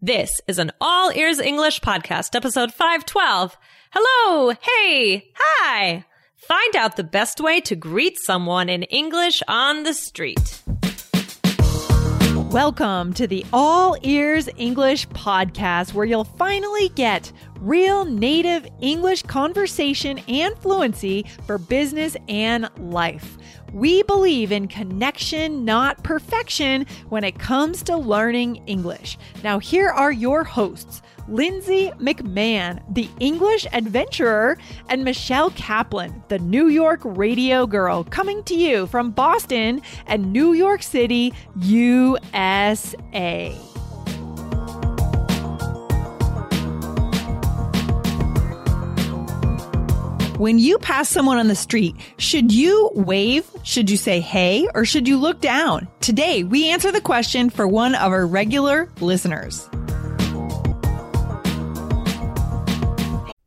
This is an All Ears English podcast, episode 512. Hello, hey, hi. Find out the best way to greet someone in English on the street. Welcome to the All Ears English podcast, where you'll finally get real native English conversation and fluency for business and life. We believe in connection, not perfection, when it comes to learning English. Now, here are your hosts. Lindsay McMahon, the English adventurer, and Michelle Kaplan, the New York radio girl, coming to you from Boston and New York City, USA. When you pass someone on the street, should you wave? Should you say hey? Or should you look down? Today, we answer the question for one of our regular listeners.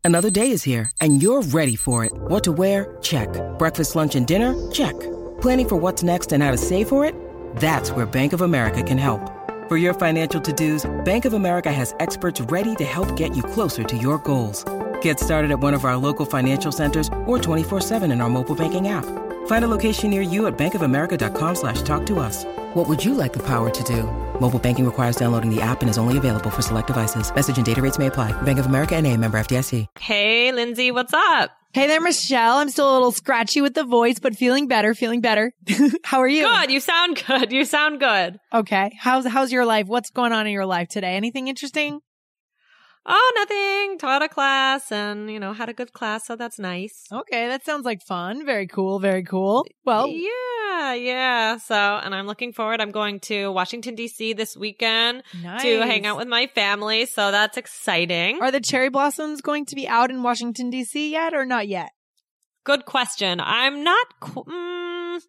Another day is here, and you're ready for it. What to wear? Check. Breakfast, lunch, and dinner? Check. Planning for what's next and how to save for it? That's where Bank of America can help. For your financial to dos, Bank of America has experts ready to help get you closer to your goals. Get started at one of our local financial centers or 24-7 in our mobile banking app. Find a location near you at bankofamerica.com slash talk to us. What would you like the power to do? Mobile banking requires downloading the app and is only available for select devices. Message and data rates may apply. Bank of America and a member FDIC. Hey, Lindsay, what's up? Hey there, Michelle. I'm still a little scratchy with the voice, but feeling better, feeling better. How are you? Good. You sound good. You sound good. Okay. How's how's your life? What's going on in your life today? Anything interesting? Oh, nothing. Taught a class and, you know, had a good class, so that's nice. Okay, that sounds like fun. Very cool, very cool. Well, yeah, yeah. So, and I'm looking forward. I'm going to Washington DC this weekend nice. to hang out with my family, so that's exciting. Are the cherry blossoms going to be out in Washington DC yet or not yet? Good question. I'm not qu- mm,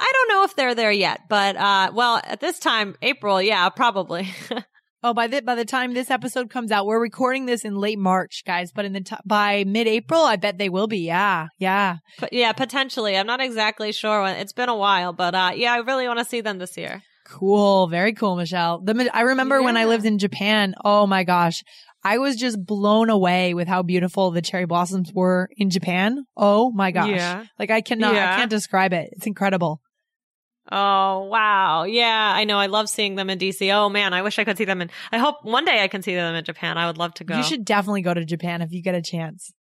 I don't know if they're there yet, but uh well, at this time April, yeah, probably. Oh, by the by the time this episode comes out, we're recording this in late March, guys. But in the t- by mid-April, I bet they will be. Yeah, yeah, but yeah, potentially. I'm not exactly sure when. It's been a while, but uh, yeah, I really want to see them this year. Cool, very cool, Michelle. The I remember yeah. when I lived in Japan. Oh my gosh, I was just blown away with how beautiful the cherry blossoms were in Japan. Oh my gosh, yeah. like I cannot, yeah. I can't describe it. It's incredible. Oh, wow. Yeah, I know. I love seeing them in DC. Oh man, I wish I could see them in, I hope one day I can see them in Japan. I would love to go. You should definitely go to Japan if you get a chance.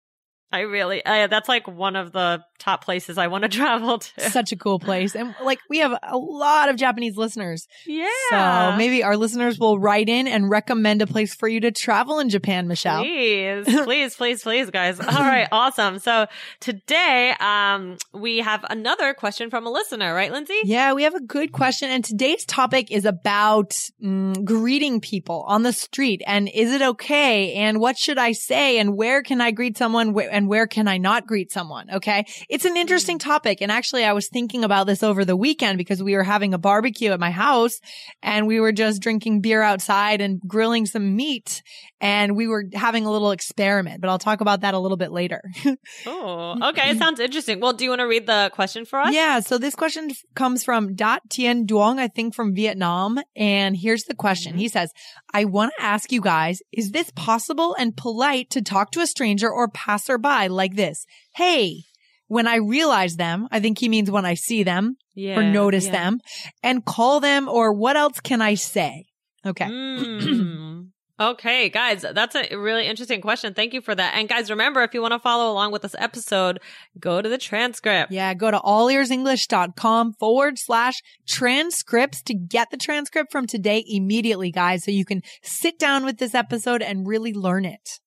I really, uh, that's like one of the top places I want to travel to. Such a cool place. And like we have a lot of Japanese listeners. Yeah. So maybe our listeners will write in and recommend a place for you to travel in Japan, Michelle. Please, please, please, please, guys. All right. Awesome. So today, um, we have another question from a listener, right, Lindsay? Yeah, we have a good question. And today's topic is about mm, greeting people on the street. And is it okay? And what should I say? And where can I greet someone? And where can I not greet someone? Okay. It's an interesting topic. And actually, I was thinking about this over the weekend because we were having a barbecue at my house and we were just drinking beer outside and grilling some meat and we were having a little experiment, but I'll talk about that a little bit later. oh, okay. It sounds interesting. Well, do you want to read the question for us? Yeah. So this question comes from Dat Tien Duong, I think from Vietnam. And here's the question. Mm-hmm. He says, I want to ask you guys, is this possible and polite to talk to a stranger or passerby like this? Hey, when I realize them, I think he means when I see them yeah, or notice yeah. them and call them or what else can I say? Okay. Mm. Okay, guys, that's a really interesting question. Thank you for that. And guys, remember, if you want to follow along with this episode, go to the transcript. Yeah, go to allearsenglish.com forward slash transcripts to get the transcript from today immediately, guys, so you can sit down with this episode and really learn it.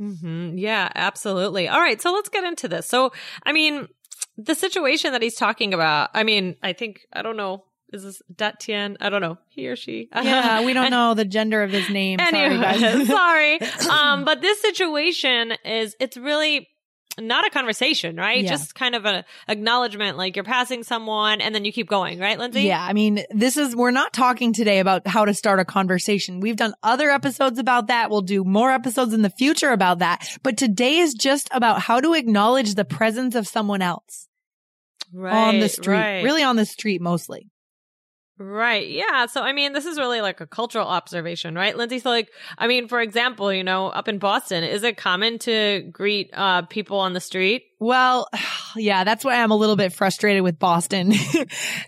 Mm-hmm. Yeah, absolutely. All right. So let's get into this. So, I mean, the situation that he's talking about, I mean, I think, I don't know, is this Datien? I don't know. He or she. Yeah, we don't know the gender of his name. Anyway, sorry, guys. sorry. Um, but this situation is, it's really not a conversation, right? Yeah. Just kind of an acknowledgement, like you're passing someone and then you keep going, right, Lindsay? Yeah. I mean, this is, we're not talking today about how to start a conversation. We've done other episodes about that. We'll do more episodes in the future about that. But today is just about how to acknowledge the presence of someone else Right. on the street, right. really on the street mostly. Right. Yeah. So, I mean, this is really like a cultural observation, right? Lindsay, so like, I mean, for example, you know, up in Boston, is it common to greet, uh, people on the street? Well, yeah, that's why I'm a little bit frustrated with Boston. uh-huh.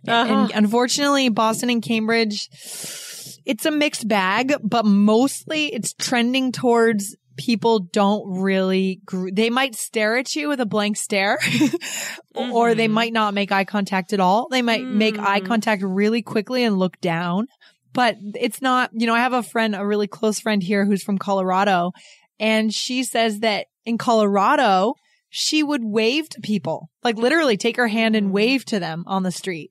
And unfortunately, Boston and Cambridge, it's a mixed bag, but mostly it's trending towards people don't really, gr- they might stare at you with a blank stare mm-hmm. or they mm-hmm. might not make eye contact at all. They might mm. make eye mm. contact really quickly and look down, but it's not, you know, I have a friend, a really close friend here who's from Colorado and she says that in Colorado, she would wave to people, like literally take her hand and mm. wave to them on the street.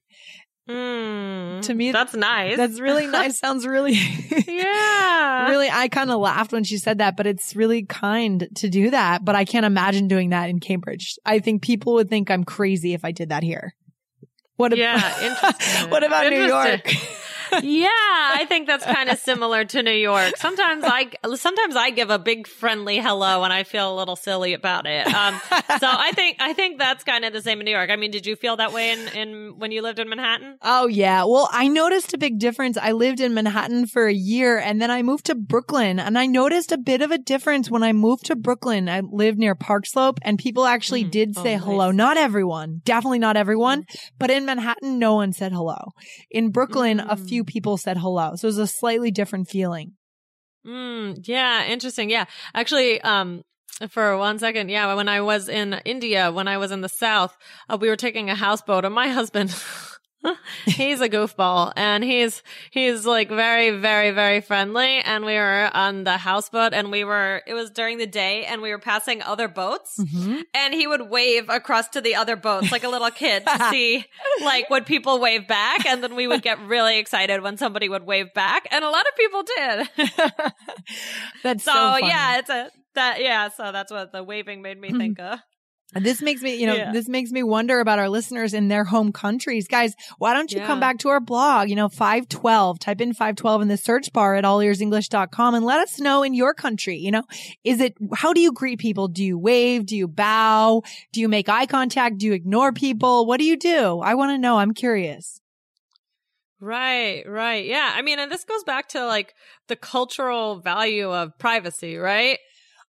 Mm, to me, that's nice. That's really nice. Sounds really, yeah. Really, I kind of laughed when she said that, but it's really kind to do that. But I can't imagine doing that in Cambridge. I think people would think I'm crazy if I did that here. What? yeah, interesting. what about New York? yeah, I think that's kind of similar to New York. Sometimes I sometimes I give a big friendly hello and I feel a little silly about it. Um, so I think I think that's kind of the same in New York. I mean, did you feel that way in, in when you lived in Manhattan? Oh yeah. Well, I noticed a big difference. I lived in Manhattan for a year and then I moved to Brooklyn and I noticed a bit of a difference when I moved to Brooklyn. I lived near Park Slope and people actually mm. did say oh, hello. Nice. Not everyone, definitely not everyone, mm. but in Manhattan, no one said hello. In Brooklyn, mm. a few few people said hello. So it was a slightly different feeling. Mm, yeah, interesting. Yeah. Actually, um, for one second, yeah, when I was in India, when I was in the south, uh, we were taking a houseboat and my husband he's a goofball and he's he's like very very very friendly and we were on the houseboat and we were it was during the day and we were passing other boats mm-hmm. and he would wave across to the other boats like a little kid to see like would people wave back and then we would get really excited when somebody would wave back and a lot of people did. That's so, so yeah it's a that yeah so that's what the waving made me think of this makes me, you know, yeah. this makes me wonder about our listeners in their home countries. Guys, why don't you yeah. come back to our blog, you know, 512, type in 512 in the search bar at allearsenglish.com and let us know in your country, you know, is it, how do you greet people? Do you wave? Do you bow? Do you make eye contact? Do you ignore people? What do you do? I want to know. I'm curious. Right, right. Yeah. I mean, and this goes back to like the cultural value of privacy, right?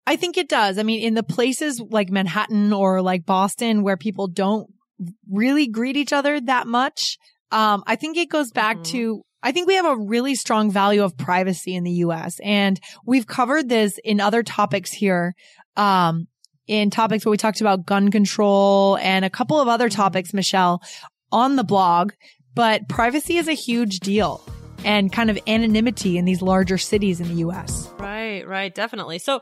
I think it does. I mean, in the places like Manhattan or like Boston where people don't really greet each other that much, um, I think it goes back mm-hmm. to I think we have a really strong value of privacy in the US and we've covered this in other topics here. Um, in topics where we talked about gun control and a couple of other mm-hmm. topics, Michelle, on the blog. But privacy is a huge deal and kind of anonymity in these larger cities in the US. Right, right, definitely. So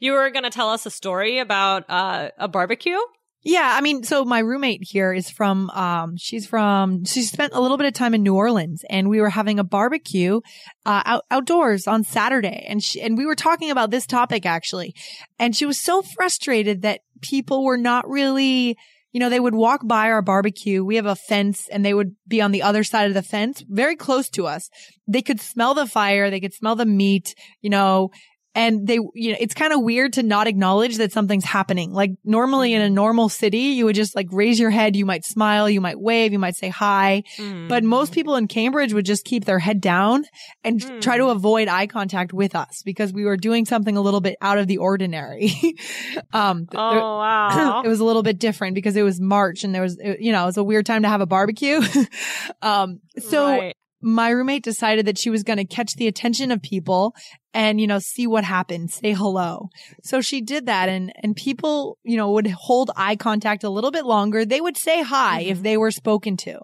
You were going to tell us a story about uh, a barbecue? Yeah, I mean, so my roommate here is from, um, she's from, she spent a little bit of time in New Orleans and we were having a barbecue, uh, out, outdoors on Saturday. And she, and we were talking about this topic actually. And she was so frustrated that people were not really, you know, they would walk by our barbecue. We have a fence and they would be on the other side of the fence, very close to us. They could smell the fire. They could smell the meat, you know, and they, you know, it's kind of weird to not acknowledge that something's happening. Like normally in a mm-hmm. normal city, you would just like raise your head, you might smile, you might wave, you might say hi. Mm. But most people in Cambridge would just keep their head down and mm. try to avoid eye contact with us because we were doing something a little bit out of the ordinary. um, oh, there, wow. it was a little bit different because it was March and there was, you know, it was a weird time to have a barbecue. um, so right my roommate decided that she was going to catch the attention of people and, you know, see what happened, say hello. So she did that and, and people, you know, would hold eye contact a little bit longer. They would say hi mm-hmm. if they were spoken to.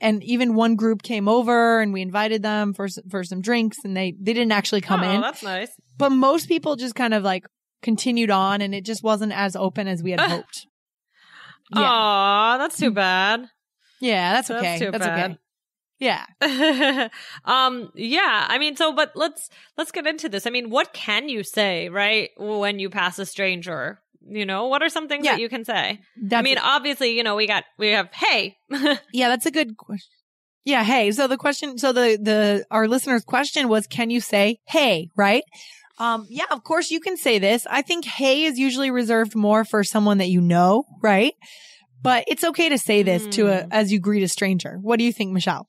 And even one group came over and we invited them for, for some drinks and they, they didn't actually come in. oh, in. that's nice. But most people just kind of like continued on and it just wasn't as open as we had hoped. Yeah. Aw, that's too bad. Yeah, that's okay. That's, that's okay. Yeah. um yeah, I mean so but let's let's get into this. I mean, what can you say, right, when you pass a stranger? You know, what are some things Yeah. that you can say? That's I mean, obviously, you know, we got we have hey. Yeah, that's a good question. Yeah, hey. So the question, so the the our listener's question was, can you say hey, right? Um, yeah, of course you can say this. I think hey is usually reserved more for someone that you know, right? But it's okay to say this to a as you greet a stranger. What do you think, Michelle?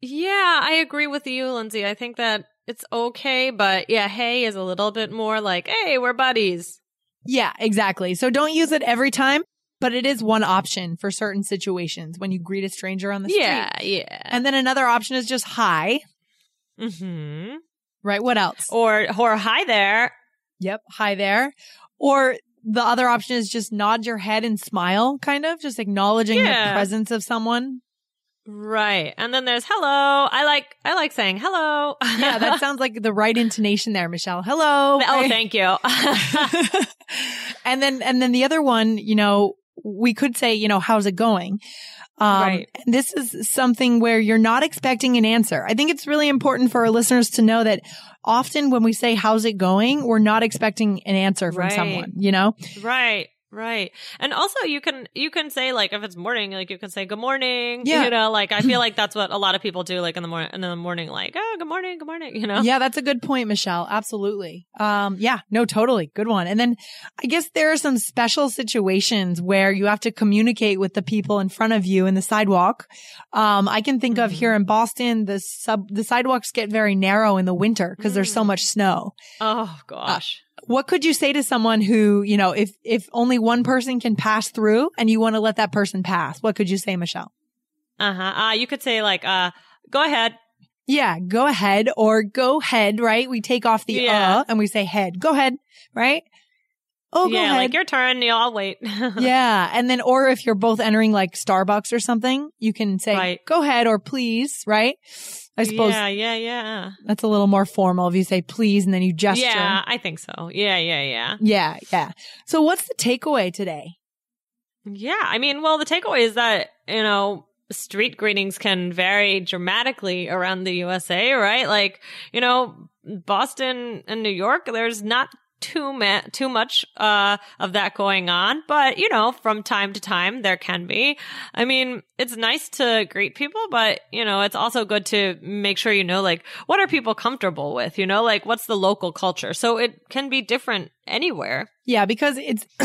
Yeah, I agree with you, Lindsay. I think that it's okay, but yeah, hey is a little bit more like, hey, we're buddies. Yeah, exactly. So don't use it every time, but it is one option for certain situations when you greet a stranger on the street. Yeah, yeah. And then another option is just hi, hmm right? What else? Or or hi there. Yep. Hi there. Or the other option is just nod your head and smile, kind of just acknowledging Yeah. the presence of someone. Right. And then there's hello. I like I like saying hello. Yeah, that sounds like the right intonation there, Michelle. Hello. Oh, thank you. and then, and then the other one, you know, we could say, you know, how's it going? Um, Right. this is something where you're not expecting an answer. I think it's really important for our listeners to know that often when we say, how's it going? We're not expecting an answer from Right. someone, you know? right. Right. And also you can you can say like if it's morning, like you can say good morning. Yeah. You know, like I feel like that's what a lot of people do like in the morning in the morning, like, oh good morning, good morning, you know? Yeah, that's a good point, Michelle. Absolutely. Um, yeah, no, totally. Good one. And then I guess there are some special situations where you have to communicate with the people in front of you in the sidewalk. Um, I can think of Mhm. here in Boston, the sub, the sidewalks get very narrow in the winter because there's so Mm. much snow. Oh gosh. What could you say to someone who, you know, if, if only one person can pass through and you want to let that person pass, what could you say, Michelle? Uh-huh. Uh you could say like uh go ahead. Yeah, go ahead or go head, right? We take off the Yeah. uh and we say head. Go ahead, right? Oh, go yeah, ahead. like your turn, you I'll wait. yeah. And then, or if you're both entering like Starbucks or something, you can say, Right. go ahead or please, right? I suppose Yeah, yeah, yeah. that's a little more formal if you say please and then you gesture. Yeah, I think so. Yeah, yeah, yeah. Yeah. Yeah. So what's the takeaway today? Yeah, I mean, well, the takeaway is that, you know, street greetings can vary dramatically around the USA, right? Like, you know, Boston and New York, there's not too ma- too much uh of that going on, but you know, from time to time there can be. I mean, it's nice to greet people, but you know, it's also good to make sure you know like what are people comfortable with, you know, like what's the local culture. So it can be different anywhere. Yeah, because it's,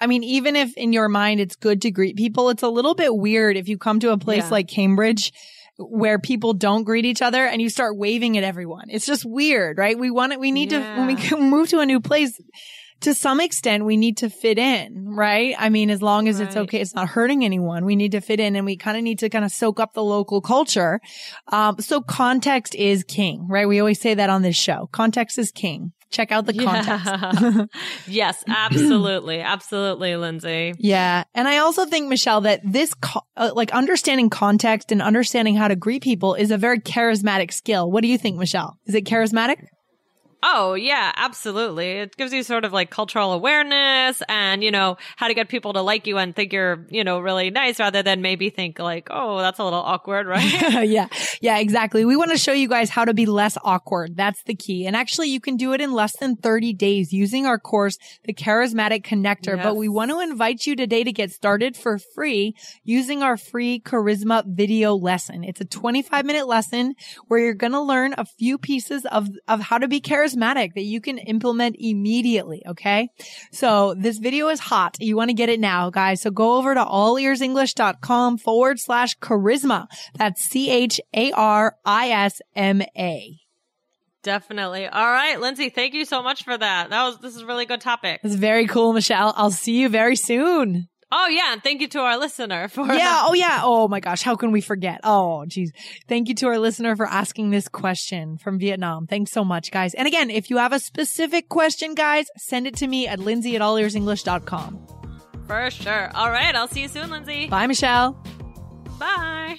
I mean, even if in your mind it's good to greet people, it's a little bit weird if you come to a place Yeah. like Cambridge where people don't greet each other and you start waving at everyone. It's just weird, right? We want it, we need to, when we Yeah. move to a new place, to some extent, we need to fit in, right? I mean, as long as it's okay, it's not hurting anyone. We need to fit in and we kind of need to kind of soak up the local culture. Um, so context is king, right? We always say that on this show. Context is king. Check out the context. Yeah. yes, absolutely. Absolutely, Lindsay. Yeah. And I also think, Michelle, that this, co- uh, like understanding context and understanding how to greet people is a very charismatic skill. What do you think, Michelle? Is it charismatic? Oh, yeah, absolutely. It gives you sort of like cultural awareness and, you know, how to get people to like you and think you're, you know, really nice rather than maybe think like, oh, that's a little awkward, right? yeah. Yeah, exactly. We want to show you guys how to be less awkward. That's the key. And actually, you can do it in less than 30 days using our course, The Charismatic Connector. But we want to invite you today to get started for free using our free charisma video lesson. It's a 25 minute lesson where you're going to learn a few pieces of, of how to be charismatic that you can implement immediately. Okay. So this video is hot. You want to get it now, guys. So go over to allearsenglish.com forward slash charisma. That's C-H-A-R-I-S-M-A. Definitely. All right, Lindsay, thank you so much for that. That was, this is a really good topic. It's very cool, Michelle. I'll see you very soon. Oh, yeah. And thank you to our listener for, Yeah. Oh, yeah. Oh my gosh. How can we forget? Oh, geez. Thank you to our listener for asking this question from Vietnam. Thanks so much, guys. And again, if you have a specific question, guys, send it to me at lindsay at allearsenglish.com. for sure. All right. I'll see you soon, Lindsay. Bye, Michelle. Bye.